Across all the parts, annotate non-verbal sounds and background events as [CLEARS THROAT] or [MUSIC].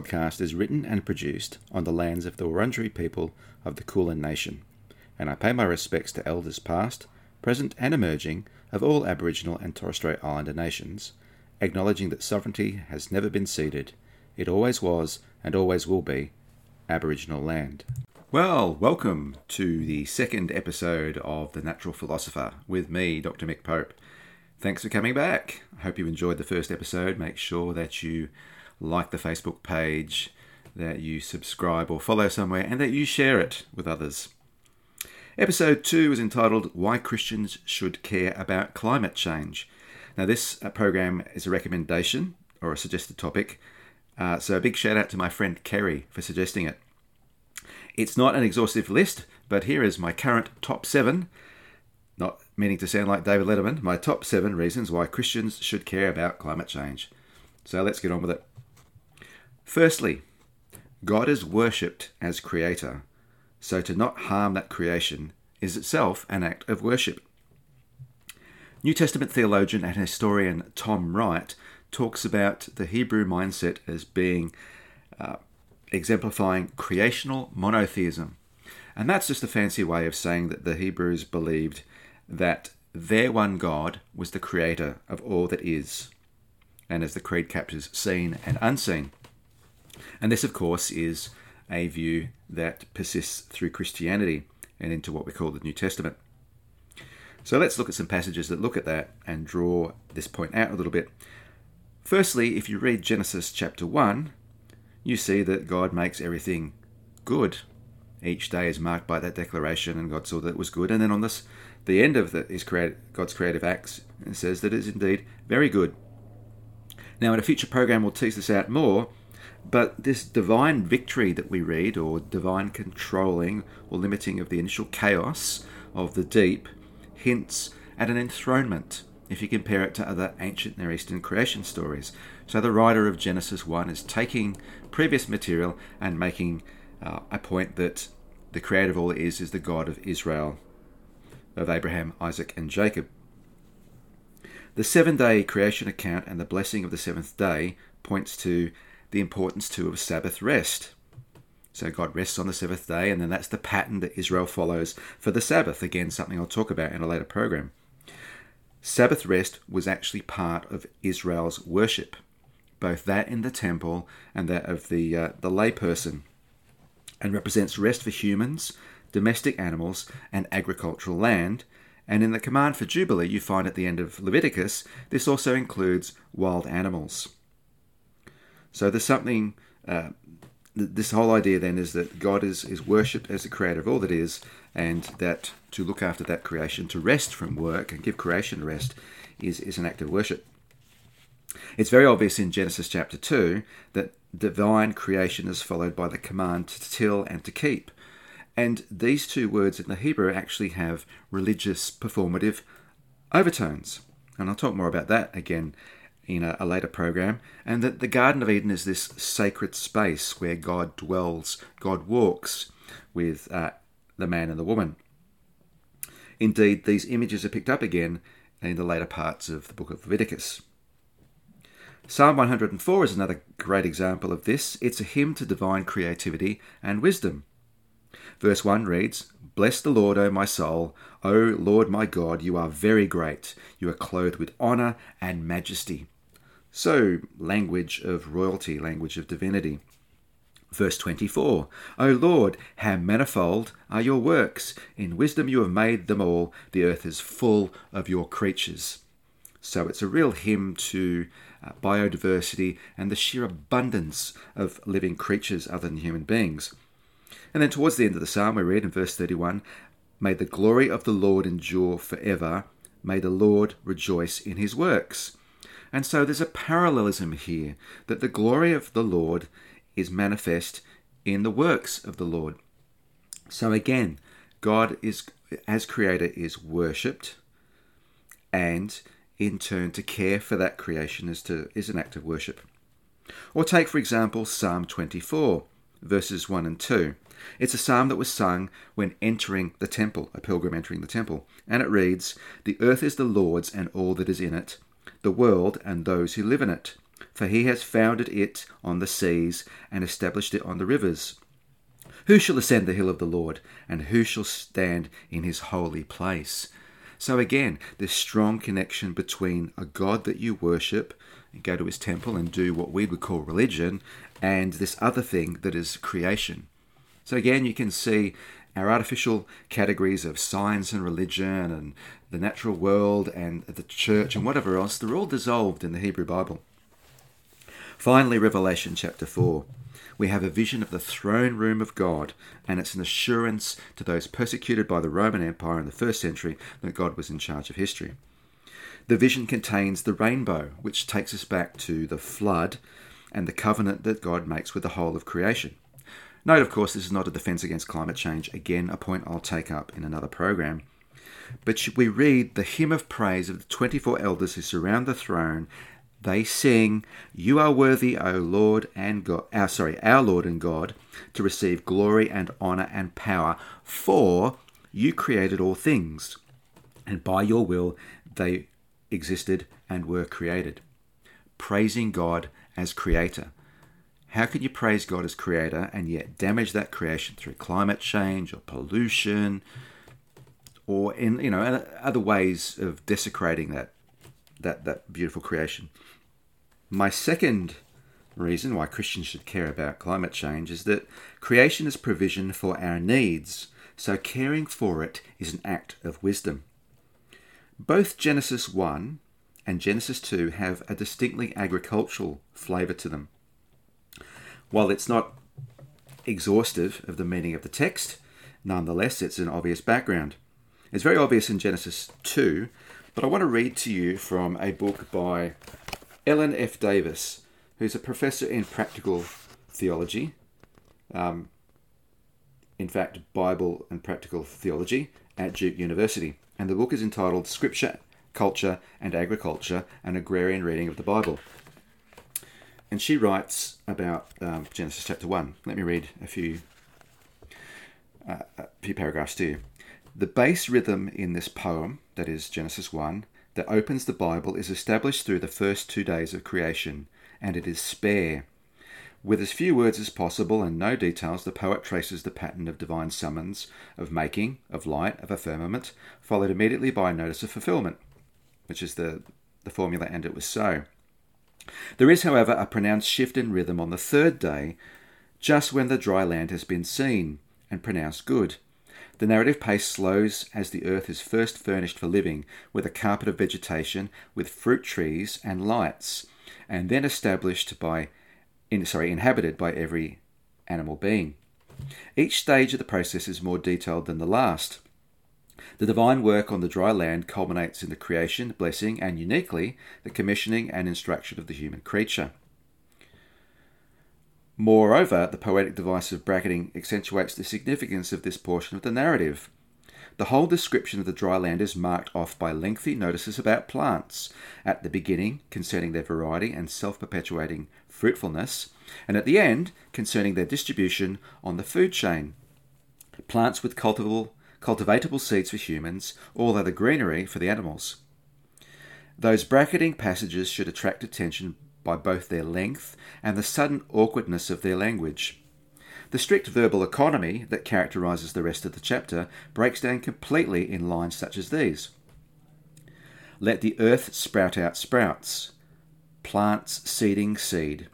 Podcast is written and produced on the lands of the Wurundjeri people of the Kulin Nation, and I pay my respects to elders past, present, and emerging of all Aboriginal and Torres Strait Islander nations, acknowledging that sovereignty has never been ceded, it always was and always will be Aboriginal land. Well, welcome to the second episode of The Natural Philosopher with me, Dr. Mick Pope. Thanks for coming back. I hope you enjoyed the first episode. Make sure that you like the Facebook page, that you subscribe or follow somewhere, and that you share it with others. Episode 2 is entitled Why Christians Should Care About Climate Change. Now, this uh, program is a recommendation or a suggested topic, uh, so a big shout out to my friend Kerry for suggesting it. It's not an exhaustive list, but here is my current top seven, not meaning to sound like David Letterman, my top seven reasons why Christians should care about climate change. So let's get on with it. Firstly, God is worshipped as creator, so to not harm that creation is itself an act of worship. New Testament theologian and historian Tom Wright talks about the Hebrew mindset as being uh, exemplifying creational monotheism. And that's just a fancy way of saying that the Hebrews believed that their one God was the creator of all that is, and as the Creed captures, seen and unseen. And this, of course, is a view that persists through Christianity and into what we call the New Testament. So let's look at some passages that look at that and draw this point out a little bit. Firstly, if you read Genesis chapter 1, you see that God makes everything good. Each day is marked by that declaration, and God saw that it was good. And then on this, the end of the, his God's creative acts, it says that it is indeed very good. Now, in a future program, we'll tease this out more, but this divine victory that we read, or divine controlling or limiting of the initial chaos of the deep, hints at an enthronement if you compare it to other ancient Near Eastern creation stories. So the writer of Genesis 1 is taking previous material and making uh, a point that the creator of all is is the God of Israel, of Abraham, Isaac, and Jacob. The seven day creation account and the blessing of the seventh day points to the importance too of Sabbath rest. So God rests on the seventh day, and then that's the pattern that Israel follows for the Sabbath. Again, something I'll talk about in a later program. Sabbath rest was actually part of Israel's worship, both that in the temple and that of the uh, the layperson, and represents rest for humans, domestic animals, and agricultural land. And in the command for Jubilee, you find at the end of Leviticus, this also includes wild animals. So there's something. Uh, this whole idea then is that God is is worshipped as the creator of all that is, and that to look after that creation, to rest from work and give creation rest, is is an act of worship. It's very obvious in Genesis chapter two that divine creation is followed by the command to till and to keep. And these two words in the Hebrew actually have religious performative overtones. And I'll talk more about that again in a, a, later program, and that the Garden of Eden is this sacred space where God dwells, God walks with uh, the man and the woman. Indeed, these images are picked up again in the later parts of the book of Leviticus. Psalm 104 is another great example of this. It's a hymn to divine creativity and wisdom. Verse 1 reads, Bless the Lord, O my soul. O Lord my God, you are very great. You are clothed with honour and majesty. So, language of royalty, language of divinity. Verse 24 O Lord, how manifold are your works! In wisdom you have made them all. The earth is full of your creatures. So it's a real hymn to uh, biodiversity and the sheer abundance of living creatures other than human beings. And then towards the end of the psalm, we read in verse 31 May the glory of the Lord endure forever. May the Lord rejoice in his works. And so there's a parallelism here that the glory of the Lord is manifest in the works of the Lord. So again, God is as creator is worshipped and in turn to care for that creation is to is an act of worship. Or take for example Psalm 24 verses 1 and 2. It's a psalm that was sung when entering the temple, a pilgrim entering the temple, and it reads, "The earth is the Lord's and all that is in it, the world and those who live in it. For he has founded it on the seas and established it on the rivers. Who shall ascend the hill of the Lord, and who shall stand in his holy place? So again, this strong connection between a God that you worship, and go to his temple and do what we would call religion, and this other thing that is creation. So again, you can see our artificial categories of science and religion and the natural world and the church and whatever else, they're all dissolved in the Hebrew Bible. Finally, Revelation chapter 4. We have a vision of the throne room of God, and it's an assurance to those persecuted by the Roman Empire in the first century that God was in charge of history. The vision contains the rainbow, which takes us back to the flood and the covenant that God makes with the whole of creation. Note, of course, this is not a defense against climate change. Again, a point I'll take up in another program. But we read the hymn of praise of the 24 elders who surround the throne. They sing, You are worthy, O Lord and God, our, uh, sorry, our Lord and God, to receive glory and honor and power, for you created all things, and by your will they existed and were created. Praising God as creator. How can you praise God as creator and yet damage that creation through climate change or pollution or in you know other ways of desecrating that that that beautiful creation? My second reason why Christians should care about climate change is that creation is provision for our needs, so caring for it is an act of wisdom. Both Genesis 1 and Genesis 2 have a distinctly agricultural flavour to them. While it's not exhaustive of the meaning of the text, nonetheless, it's an obvious background. It's very obvious in Genesis 2, but I want to read to you from a book by Ellen F. Davis, who's a professor in practical theology, um, in fact, Bible and practical theology at Duke University. And the book is entitled Scripture, Culture, and Agriculture An Agrarian Reading of the Bible. And she writes about um, Genesis chapter 1. Let me read a few, uh, a few paragraphs to you. The base rhythm in this poem, that is Genesis 1, that opens the Bible is established through the first two days of creation, and it is spare. With as few words as possible and no details, the poet traces the pattern of divine summons, of making, of light, of a firmament, followed immediately by a notice of fulfillment, which is the, the formula, and it was so. There is, however, a pronounced shift in rhythm on the third day, just when the dry land has been seen and pronounced good. The narrative pace slows as the earth is first furnished for living with a carpet of vegetation, with fruit trees and lights, and then established by, in, sorry, inhabited by every animal being. Each stage of the process is more detailed than the last. The divine work on the dry land culminates in the creation, blessing, and uniquely, the commissioning and instruction of the human creature. Moreover, the poetic device of bracketing accentuates the significance of this portion of the narrative. The whole description of the dry land is marked off by lengthy notices about plants, at the beginning concerning their variety and self perpetuating fruitfulness, and at the end concerning their distribution on the food chain. Plants with cultivable cultivatable seeds for humans, all other greenery for the animals. Those bracketing passages should attract attention by both their length and the sudden awkwardness of their language. The strict verbal economy that characterizes the rest of the chapter breaks down completely in lines such as these Let the earth sprout out sprouts, plants seeding seed,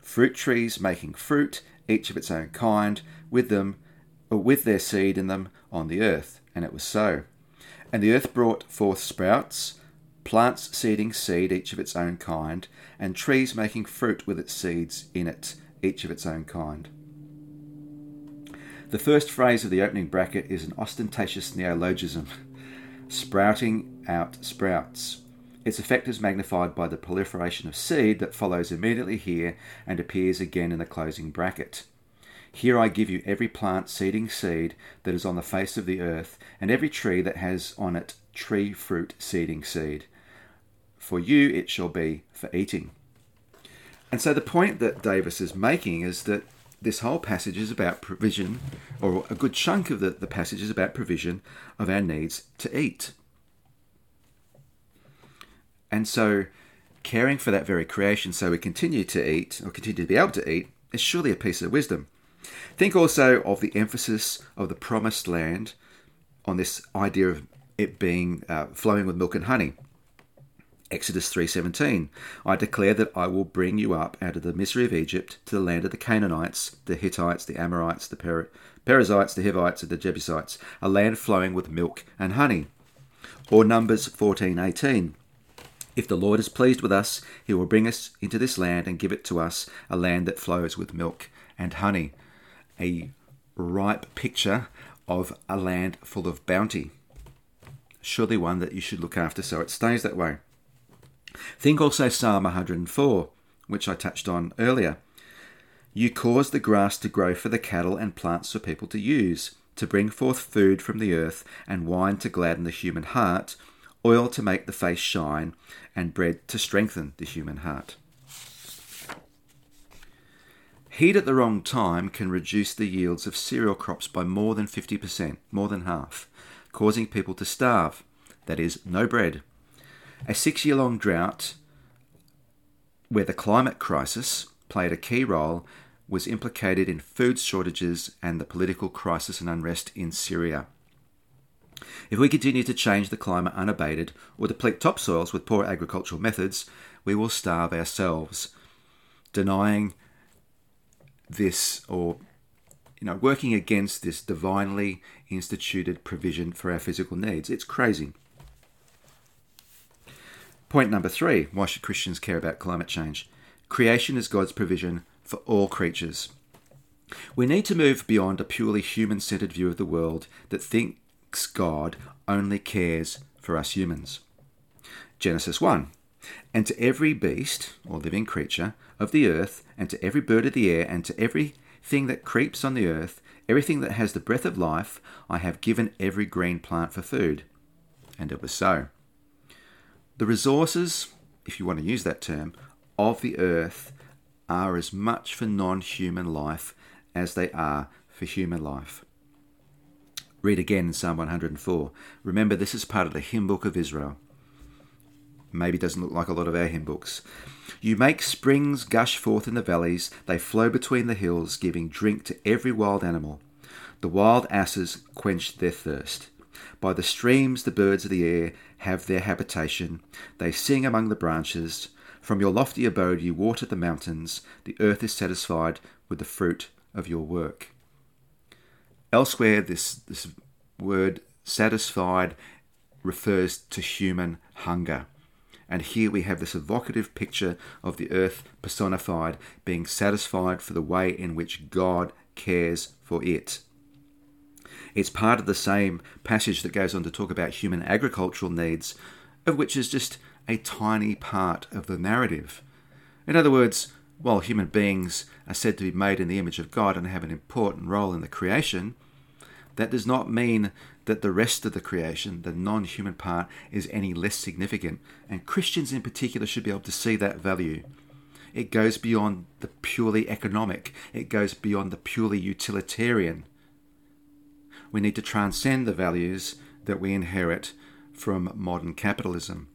fruit trees making fruit, each of its own kind, with them uh, with their seed in them on the earth. And it was so. And the earth brought forth sprouts, plants seeding seed, each of its own kind, and trees making fruit with its seeds in it, each of its own kind. The first phrase of the opening bracket is an ostentatious neologism [LAUGHS] sprouting out sprouts. Its effect is magnified by the proliferation of seed that follows immediately here and appears again in the closing bracket. Here I give you every plant seeding seed that is on the face of the earth, and every tree that has on it tree fruit seeding seed. For you it shall be for eating. And so the point that Davis is making is that this whole passage is about provision, or a good chunk of the, the passage is about provision of our needs to eat. And so caring for that very creation so we continue to eat, or continue to be able to eat, is surely a piece of wisdom. Think also of the emphasis of the promised land on this idea of it being uh, flowing with milk and honey. Exodus 3:17 I declare that I will bring you up out of the misery of Egypt to the land of the Canaanites, the Hittites, the Amorites, the per- Perizzites, the Hivites, and the Jebusites, a land flowing with milk and honey. Or Numbers 14:18 If the Lord is pleased with us, he will bring us into this land and give it to us, a land that flows with milk and honey a ripe picture of a land full of bounty. Surely one that you should look after so it stays that way. Think also Psalm 104, which I touched on earlier. You cause the grass to grow for the cattle and plants for people to use, to bring forth food from the earth, and wine to gladden the human heart, oil to make the face shine, and bread to strengthen the human heart. Heat at the wrong time can reduce the yields of cereal crops by more than 50%, more than half, causing people to starve. That is, no bread. A six year long drought, where the climate crisis played a key role, was implicated in food shortages and the political crisis and unrest in Syria. If we continue to change the climate unabated or deplete topsoils with poor agricultural methods, we will starve ourselves, denying this or you know working against this divinely instituted provision for our physical needs. It's crazy. Point number three why should Christians care about climate change? Creation is God's provision for all creatures. We need to move beyond a purely human centered view of the world that thinks God only cares for us humans. Genesis 1 And to every beast or living creature of the earth, and to every bird of the air, and to everything that creeps on the earth, everything that has the breath of life, I have given every green plant for food. And it was so. The resources, if you want to use that term, of the earth are as much for non human life as they are for human life. Read again in Psalm 104. Remember, this is part of the hymn book of Israel maybe doesn't look like a lot of our hymn books. You make springs gush forth in the valleys, they flow between the hills, giving drink to every wild animal. The wild asses quench their thirst. By the streams, the birds of the air have their habitation. They sing among the branches. From your lofty abode, you water the mountains. The earth is satisfied with the fruit of your work. Elsewhere, this, this word satisfied refers to human hunger. And here we have this evocative picture of the earth personified, being satisfied for the way in which God cares for it. It's part of the same passage that goes on to talk about human agricultural needs, of which is just a tiny part of the narrative. In other words, while human beings are said to be made in the image of God and have an important role in the creation, that does not mean that the rest of the creation, the non human part, is any less significant. And Christians in particular should be able to see that value. It goes beyond the purely economic, it goes beyond the purely utilitarian. We need to transcend the values that we inherit from modern capitalism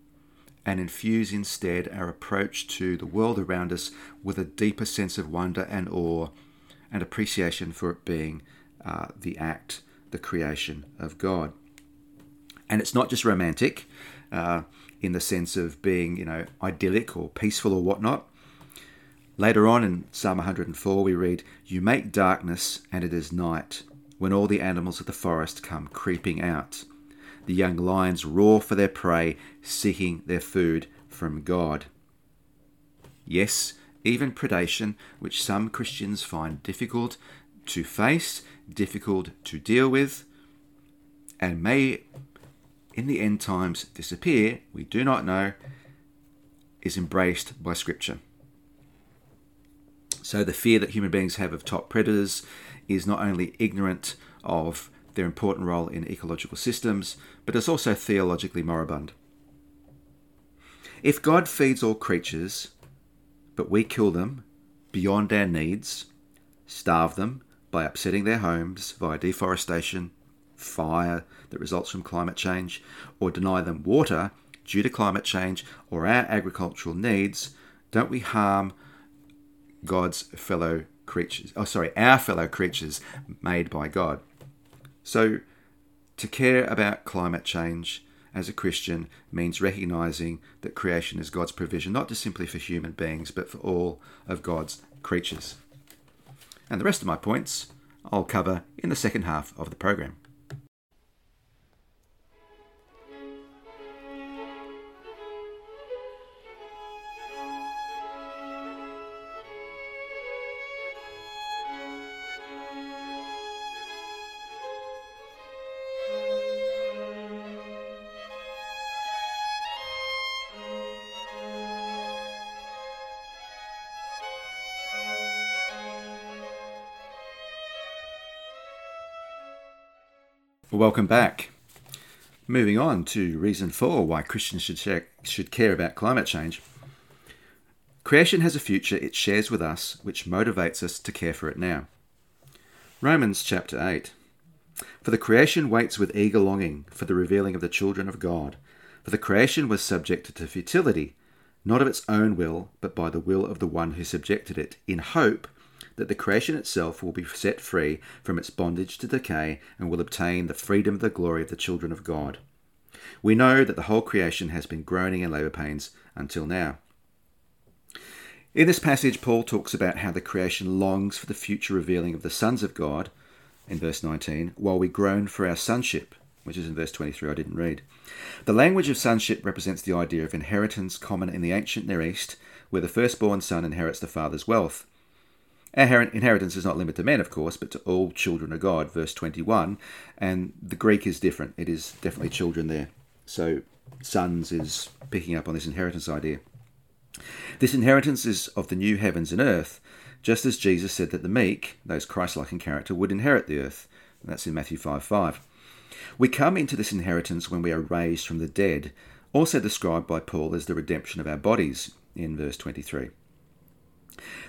and infuse instead our approach to the world around us with a deeper sense of wonder and awe and appreciation for it being uh, the act the creation of God. And it's not just romantic uh, in the sense of being, you know, idyllic or peaceful or whatnot. Later on in Psalm 104, we read, You make darkness, and it is night, when all the animals of the forest come creeping out. The young lions roar for their prey, seeking their food from God. Yes, even predation, which some Christians find difficult to face, difficult to deal with, and may in the end times disappear, we do not know, is embraced by Scripture. So the fear that human beings have of top predators is not only ignorant of their important role in ecological systems, but it's also theologically moribund. If God feeds all creatures, but we kill them beyond our needs, starve them by upsetting their homes via deforestation, fire that results from climate change, or deny them water due to climate change or our agricultural needs, don't we harm God's fellow creatures? Oh, sorry, our fellow creatures made by God. So, to care about climate change as a Christian means recognizing that creation is God's provision, not just simply for human beings, but for all of God's creatures. And the rest of my points I'll cover in the second half of the Welcome back. Moving on to reason four why Christians should, should care about climate change. Creation has a future it shares with us, which motivates us to care for it now. Romans chapter 8. For the creation waits with eager longing for the revealing of the children of God. For the creation was subjected to futility, not of its own will, but by the will of the one who subjected it, in hope that the creation itself will be set free from its bondage to decay and will obtain the freedom of the glory of the children of God. We know that the whole creation has been groaning in labour pains until now. In this passage, Paul talks about how the creation longs for the future revealing of the sons of God, in verse 19, while we groan for our sonship, which is in verse 23, I didn't read. The language of sonship represents the idea of inheritance common in the ancient Near East, where the firstborn son inherits the father's wealth. Our inheritance is not limited to men, of course, but to all children of God, verse 21. And the Greek is different. It is definitely children there. So, sons is picking up on this inheritance idea. This inheritance is of the new heavens and earth, just as Jesus said that the meek, those Christ like in character, would inherit the earth. That's in Matthew 5 5. We come into this inheritance when we are raised from the dead, also described by Paul as the redemption of our bodies in verse 23.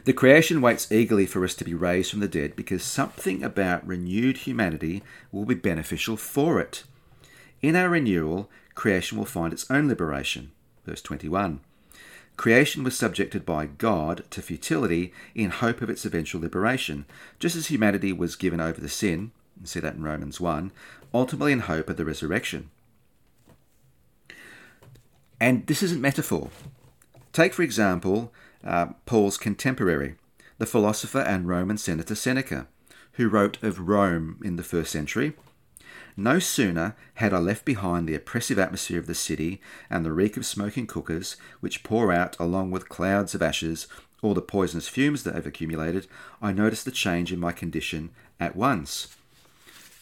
The creation waits eagerly for us to be raised from the dead because something about renewed humanity will be beneficial for it. In our renewal, creation will find its own liberation. Verse 21. Creation was subjected by God to futility in hope of its eventual liberation, just as humanity was given over to sin, you see that in Romans 1, ultimately in hope of the resurrection. And this isn't metaphor. Take, for example, uh, Paul's contemporary, the philosopher and Roman senator Seneca, who wrote of Rome in the first century. No sooner had I left behind the oppressive atmosphere of the city and the reek of smoking cookers, which pour out along with clouds of ashes all the poisonous fumes that have accumulated, I noticed the change in my condition at once.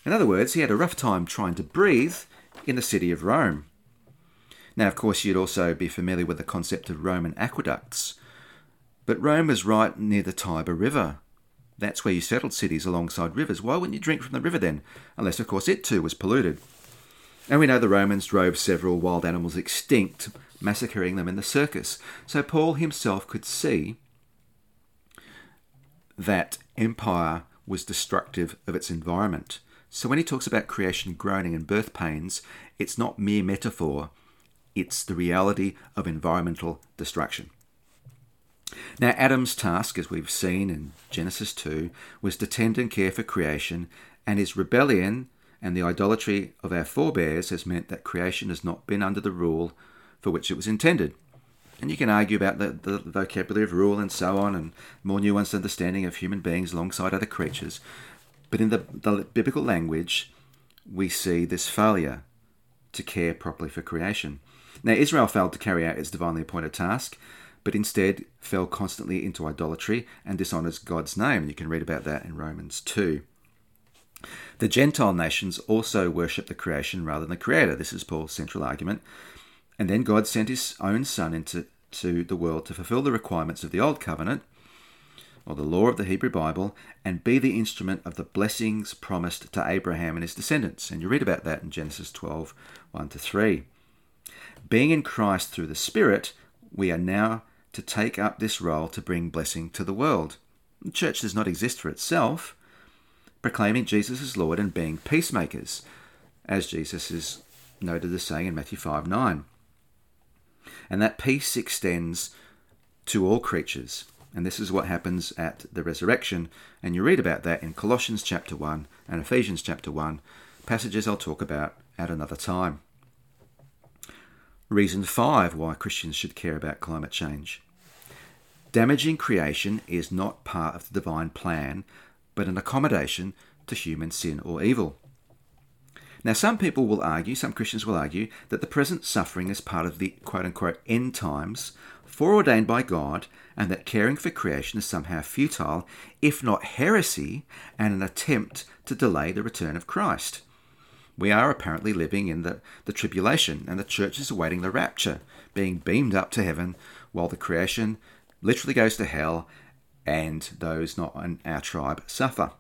In other words, he had a rough time trying to breathe in the city of Rome. Now, of course, you'd also be familiar with the concept of Roman aqueducts, but Rome was right near the Tiber River. That's where you settled cities alongside rivers. Why wouldn't you drink from the river then? Unless, of course, it too was polluted. And we know the Romans drove several wild animals extinct, massacring them in the circus. So Paul himself could see that empire was destructive of its environment. So when he talks about creation groaning and birth pains, it's not mere metaphor, it's the reality of environmental destruction. Now, Adam's task, as we've seen in Genesis 2, was to tend and care for creation, and his rebellion and the idolatry of our forebears has meant that creation has not been under the rule for which it was intended. And you can argue about the, the vocabulary of rule and so on, and more nuanced understanding of human beings alongside other creatures. But in the, the biblical language, we see this failure to care properly for creation. Now, Israel failed to carry out its divinely appointed task, but instead fell constantly into idolatry and dishonors God's name. You can read about that in Romans 2. The Gentile nations also worship the creation rather than the Creator. This is Paul's central argument. And then God sent his own Son into to the world to fulfill the requirements of the Old Covenant, or the law of the Hebrew Bible, and be the instrument of the blessings promised to Abraham and his descendants. And you read about that in Genesis 12 1 to 3. Being in Christ through the Spirit, we are now to take up this role to bring blessing to the world. The church does not exist for itself, proclaiming Jesus as Lord and being peacemakers, as Jesus is noted as saying in Matthew 5 9. And that peace extends to all creatures. And this is what happens at the resurrection. And you read about that in Colossians chapter 1 and Ephesians chapter 1, passages I'll talk about at another time. Reason 5 why Christians should care about climate change. Damaging creation is not part of the divine plan, but an accommodation to human sin or evil. Now, some people will argue, some Christians will argue, that the present suffering is part of the quote unquote end times, foreordained by God, and that caring for creation is somehow futile, if not heresy, and an attempt to delay the return of Christ. We are apparently living in the, the tribulation, and the church is awaiting the rapture, being beamed up to heaven, while the creation literally goes to hell, and those not in our tribe suffer.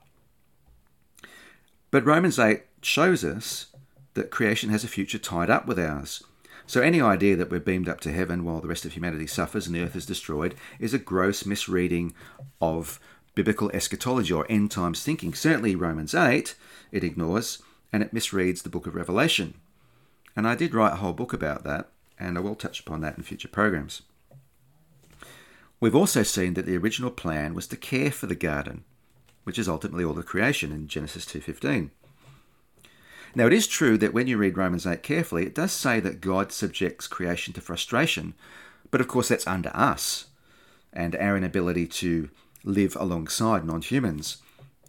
But Romans 8 shows us that creation has a future tied up with ours. So any idea that we're beamed up to heaven while the rest of humanity suffers and the earth is destroyed is a gross misreading of biblical eschatology or end times thinking. Certainly Romans 8 it ignores and it misreads the book of Revelation. And I did write a whole book about that and I will touch upon that in future programs. We've also seen that the original plan was to care for the garden, which is ultimately all the creation in Genesis 2:15. Now, it is true that when you read Romans 8 carefully, it does say that God subjects creation to frustration, but of course that's under us and our inability to live alongside non humans,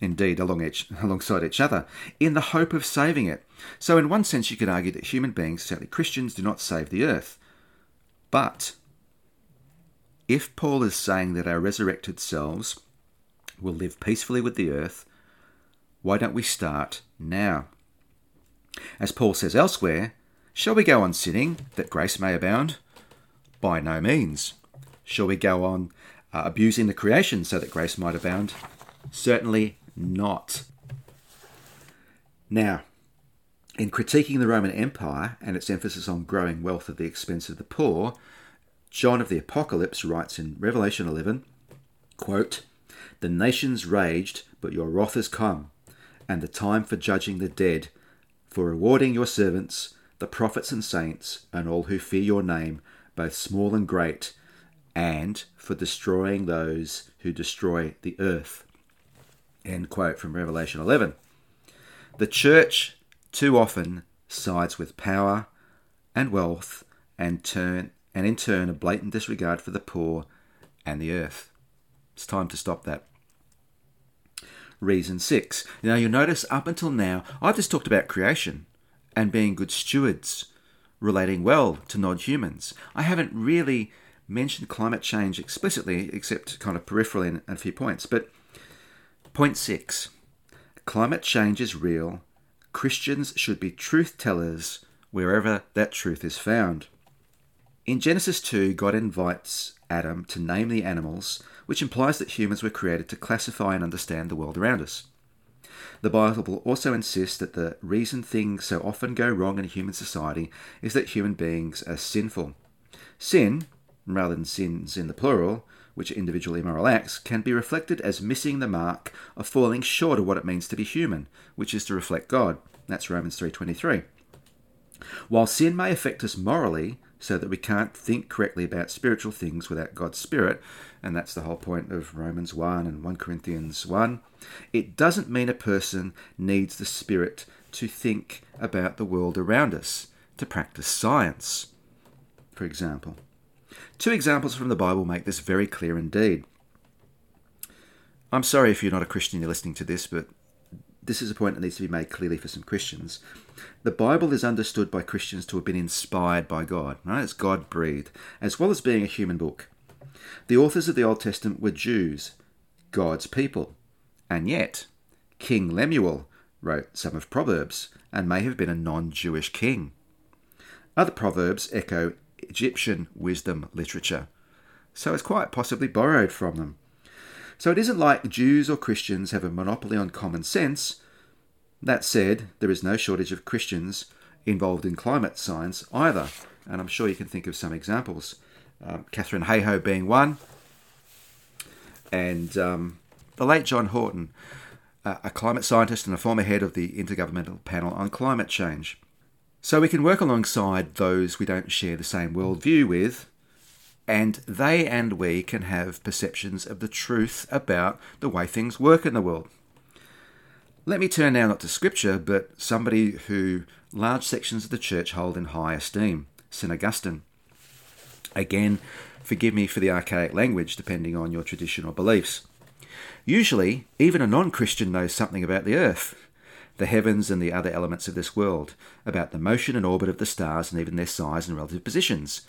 indeed along each, alongside each other, in the hope of saving it. So, in one sense, you could argue that human beings, certainly Christians, do not save the earth. But if Paul is saying that our resurrected selves will live peacefully with the earth, why don't we start now? As Paul says elsewhere, shall we go on sinning that grace may abound? By no means. Shall we go on uh, abusing the creation so that grace might abound? Certainly not. Now, in critiquing the Roman Empire and its emphasis on growing wealth at the expense of the poor, John of the Apocalypse writes in Revelation 11, quote, The nations raged, but your wrath is come, and the time for judging the dead for rewarding your servants, the prophets and saints, and all who fear your name, both small and great, and for destroying those who destroy the earth. End quote from Revelation 11. The church too often sides with power and wealth and turn and in turn a blatant disregard for the poor and the earth. It's time to stop that reason six. Now you'll notice up until now, I've just talked about creation and being good stewards, relating well to non humans. I haven't really mentioned climate change explicitly, except kind of peripherally in a few points. But point six climate change is real. Christians should be truth tellers wherever that truth is found. In Genesis 2, God invites Adam to name the animals which implies that humans were created to classify and understand the world around us. The Bible also insists that the reason things so often go wrong in human society is that human beings are sinful. Sin, rather than sins in the plural, which are individual acts, can be reflected as missing the mark of falling short of what it means to be human, which is to reflect God. That's Romans 3:23. While sin may affect us morally, so that we can't think correctly about spiritual things without God's Spirit, and that's the whole point of Romans 1 and 1 Corinthians 1. It doesn't mean a person needs the Spirit to think about the world around us, to practice science, for example. Two examples from the Bible make this very clear indeed. I'm sorry if you're not a Christian and you're listening to this, but this is a point that needs to be made clearly for some Christians. The Bible is understood by Christians to have been inspired by God, right? It's God breathed, as well as being a human book. The authors of the Old Testament were Jews, God's people. And yet, King Lemuel wrote some of Proverbs and may have been a non Jewish king. Other proverbs echo Egyptian wisdom literature. So it's quite possibly borrowed from them. So it isn't like Jews or Christians have a monopoly on common sense. That said, there is no shortage of Christians involved in climate science either, and I'm sure you can think of some examples. Um, Katharine Hayhoe being one, and um, the late John Houghton, uh, a climate scientist and a former head of the Intergovernmental Panel on Climate Change. So we can work alongside those we don't share the same worldview with, and they and we can have perceptions of the truth about the way things work in the world. Let me turn now not to scripture, but somebody who large sections of the church hold in high esteem, St. Augustine. Again, forgive me for the archaic language, depending on your traditional beliefs. Usually, even a non Christian knows something about the earth, the heavens, and the other elements of this world, about the motion and orbit of the stars and even their size and relative positions,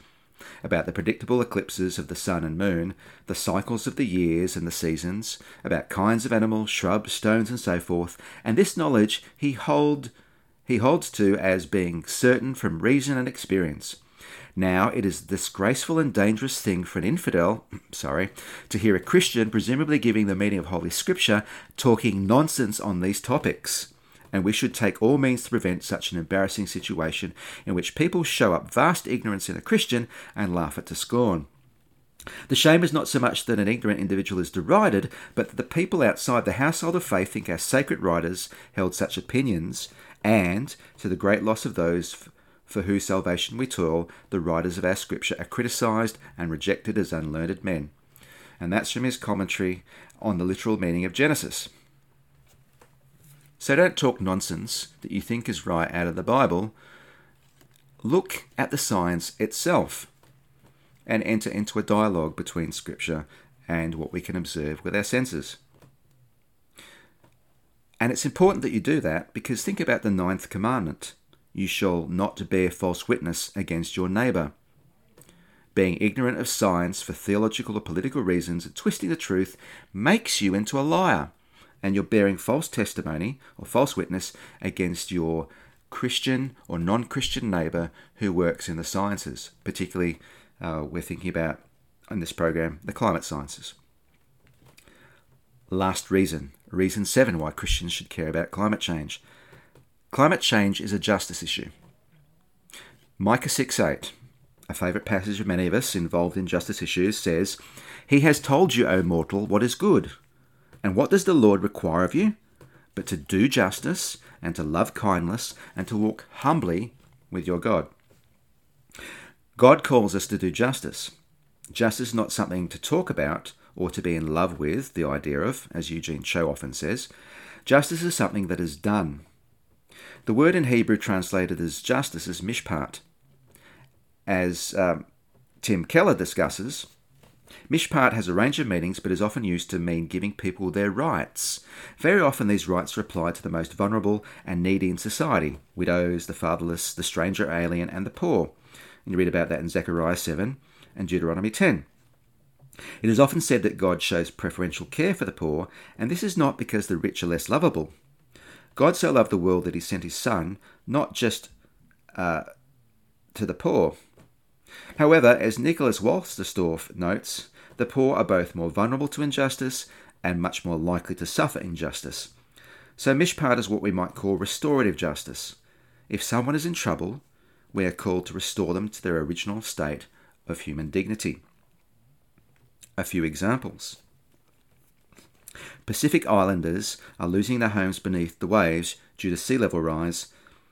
about the predictable eclipses of the sun and moon, the cycles of the years and the seasons, about kinds of animals, shrubs, stones, and so forth, and this knowledge he hold he holds to as being certain from reason and experience. Now, it is a disgraceful and dangerous thing for an infidel, [CLEARS THROAT] sorry, to hear a Christian, presumably giving the meaning of Holy Scripture, talking nonsense on these topics. And we should take all means to prevent such an embarrassing situation in which people show up vast ignorance in a Christian and laugh it to scorn. The shame is not so much that an ignorant individual is derided, but that the people outside the household of faith think our sacred writers held such opinions, and, to the great loss of those for whose salvation we toil, the writers of our scripture are criticised and rejected as unlearned men. And that's from his commentary on the literal meaning of Genesis. So don't talk nonsense that you think is right out of the Bible. Look at the science itself and enter into a dialogue between Scripture and what we can observe with our senses. And it's important that you do that because think about the ninth commandment you shall not bear false witness against your neighbour. Being ignorant of science for theological or political reasons and twisting the truth makes you into a liar, and you're bearing false testimony or false witness against your Christian or non Christian neighbour who works in the sciences. Particularly, uh, we're thinking about in this program the climate sciences. Last reason, reason seven why Christians should care about climate change. Climate change is a justice issue. Micah 6 8, a favourite passage of many of us involved in justice issues, says, He has told you, O mortal, what is good. And what does the Lord require of you? But to do justice, and to love kindness, and to walk humbly with your God. God calls us to do justice. Justice is not something to talk about or to be in love with, the idea of, as Eugene Cho often says. Justice is something that is done. The word in Hebrew translated as justice is mishpat. As um, Tim Keller discusses, mishpat has a range of meanings but is often used to mean giving people their rights. Very often, these rights are applied to the most vulnerable and needy in society widows, the fatherless, the stranger, alien, and the poor. And you read about that in Zechariah 7 and Deuteronomy 10. It is often said that God shows preferential care for the poor, and this is not because the rich are less lovable. God so loved the world that he sent his Son, not just uh, to the poor. However, as Nicholas Wolterstorff notes, the poor are both more vulnerable to injustice and much more likely to suffer injustice. So, mishpat is what we might call restorative justice. If someone is in trouble, we are called to restore them to their original state of human dignity. A few examples. Pacific Islanders are losing their homes beneath the waves due to sea level rise,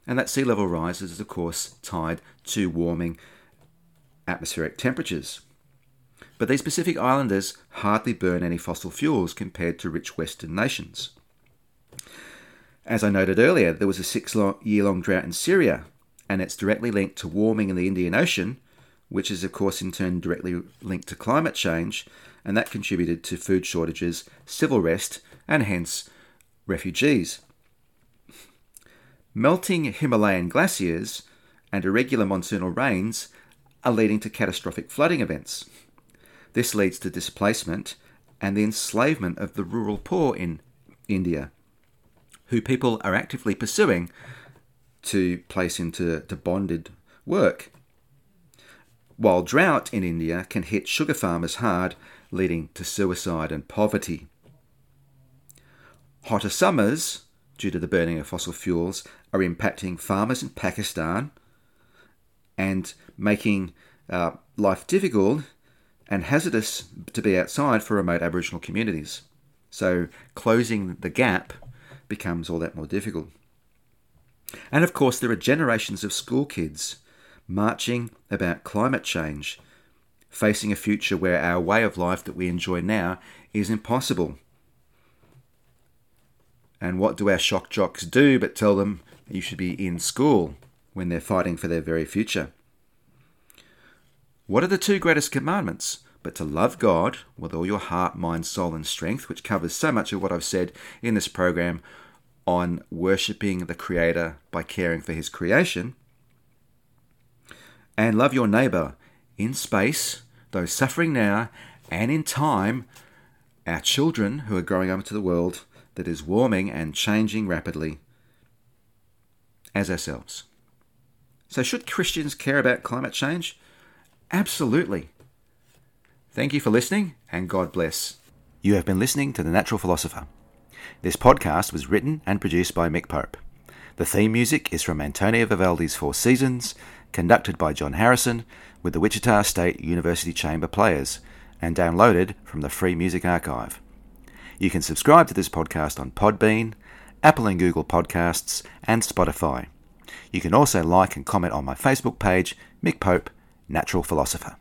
and that sea level rise is, of course, tied to warming atmospheric temperatures. But these Pacific Islanders hardly burn any fossil fuels compared to rich Western nations. As I noted earlier, there was a six year long drought in Syria, and it's directly linked to warming in the Indian Ocean, which is, of course, in turn directly linked to climate change, and that contributed to food shortages, civil rest, and hence refugees. Melting Himalayan glaciers and irregular monsoonal rains are leading to catastrophic flooding events. This leads to displacement and the enslavement of the rural poor in India, who people are actively pursuing to place into to bonded work. while drought in India can hit sugar farmers hard, leading to suicide and poverty. Hotter summers, due to the burning of fossil fuels, are impacting farmers in Pakistan and making uh, life difficult and hazardous to be outside for remote Aboriginal communities. So closing the gap becomes all that more difficult. And of course, there are generations of school kids marching about climate change, facing a future where our way of life that we enjoy now is impossible. And what do our shock jocks do but tell them you should be in school when they're fighting for their very future? What are the two greatest commandments? But to love God with all your heart, mind, soul, and strength, which covers so much of what I've said in this program on worshipping the Creator by caring for His creation. And love your neighbour in space, those suffering now, and in time, our children who are growing up into the world that is warming and changing rapidly as ourselves. So, should Christians care about climate change? Absolutely. Thank you for listening, and God bless. You have been listening to The Natural Philosopher. This podcast was written and produced by Mick Pope. The theme music is from Antonio Vivaldi's Four Seasons, conducted by John Harrison with the Wichita State University Chamber Players, and downloaded from the Free Music Archive. You can subscribe to this podcast on Podbean, Apple and Google Podcasts, and Spotify. You can also like and comment on my Facebook page, Mick Pope natural philosopher.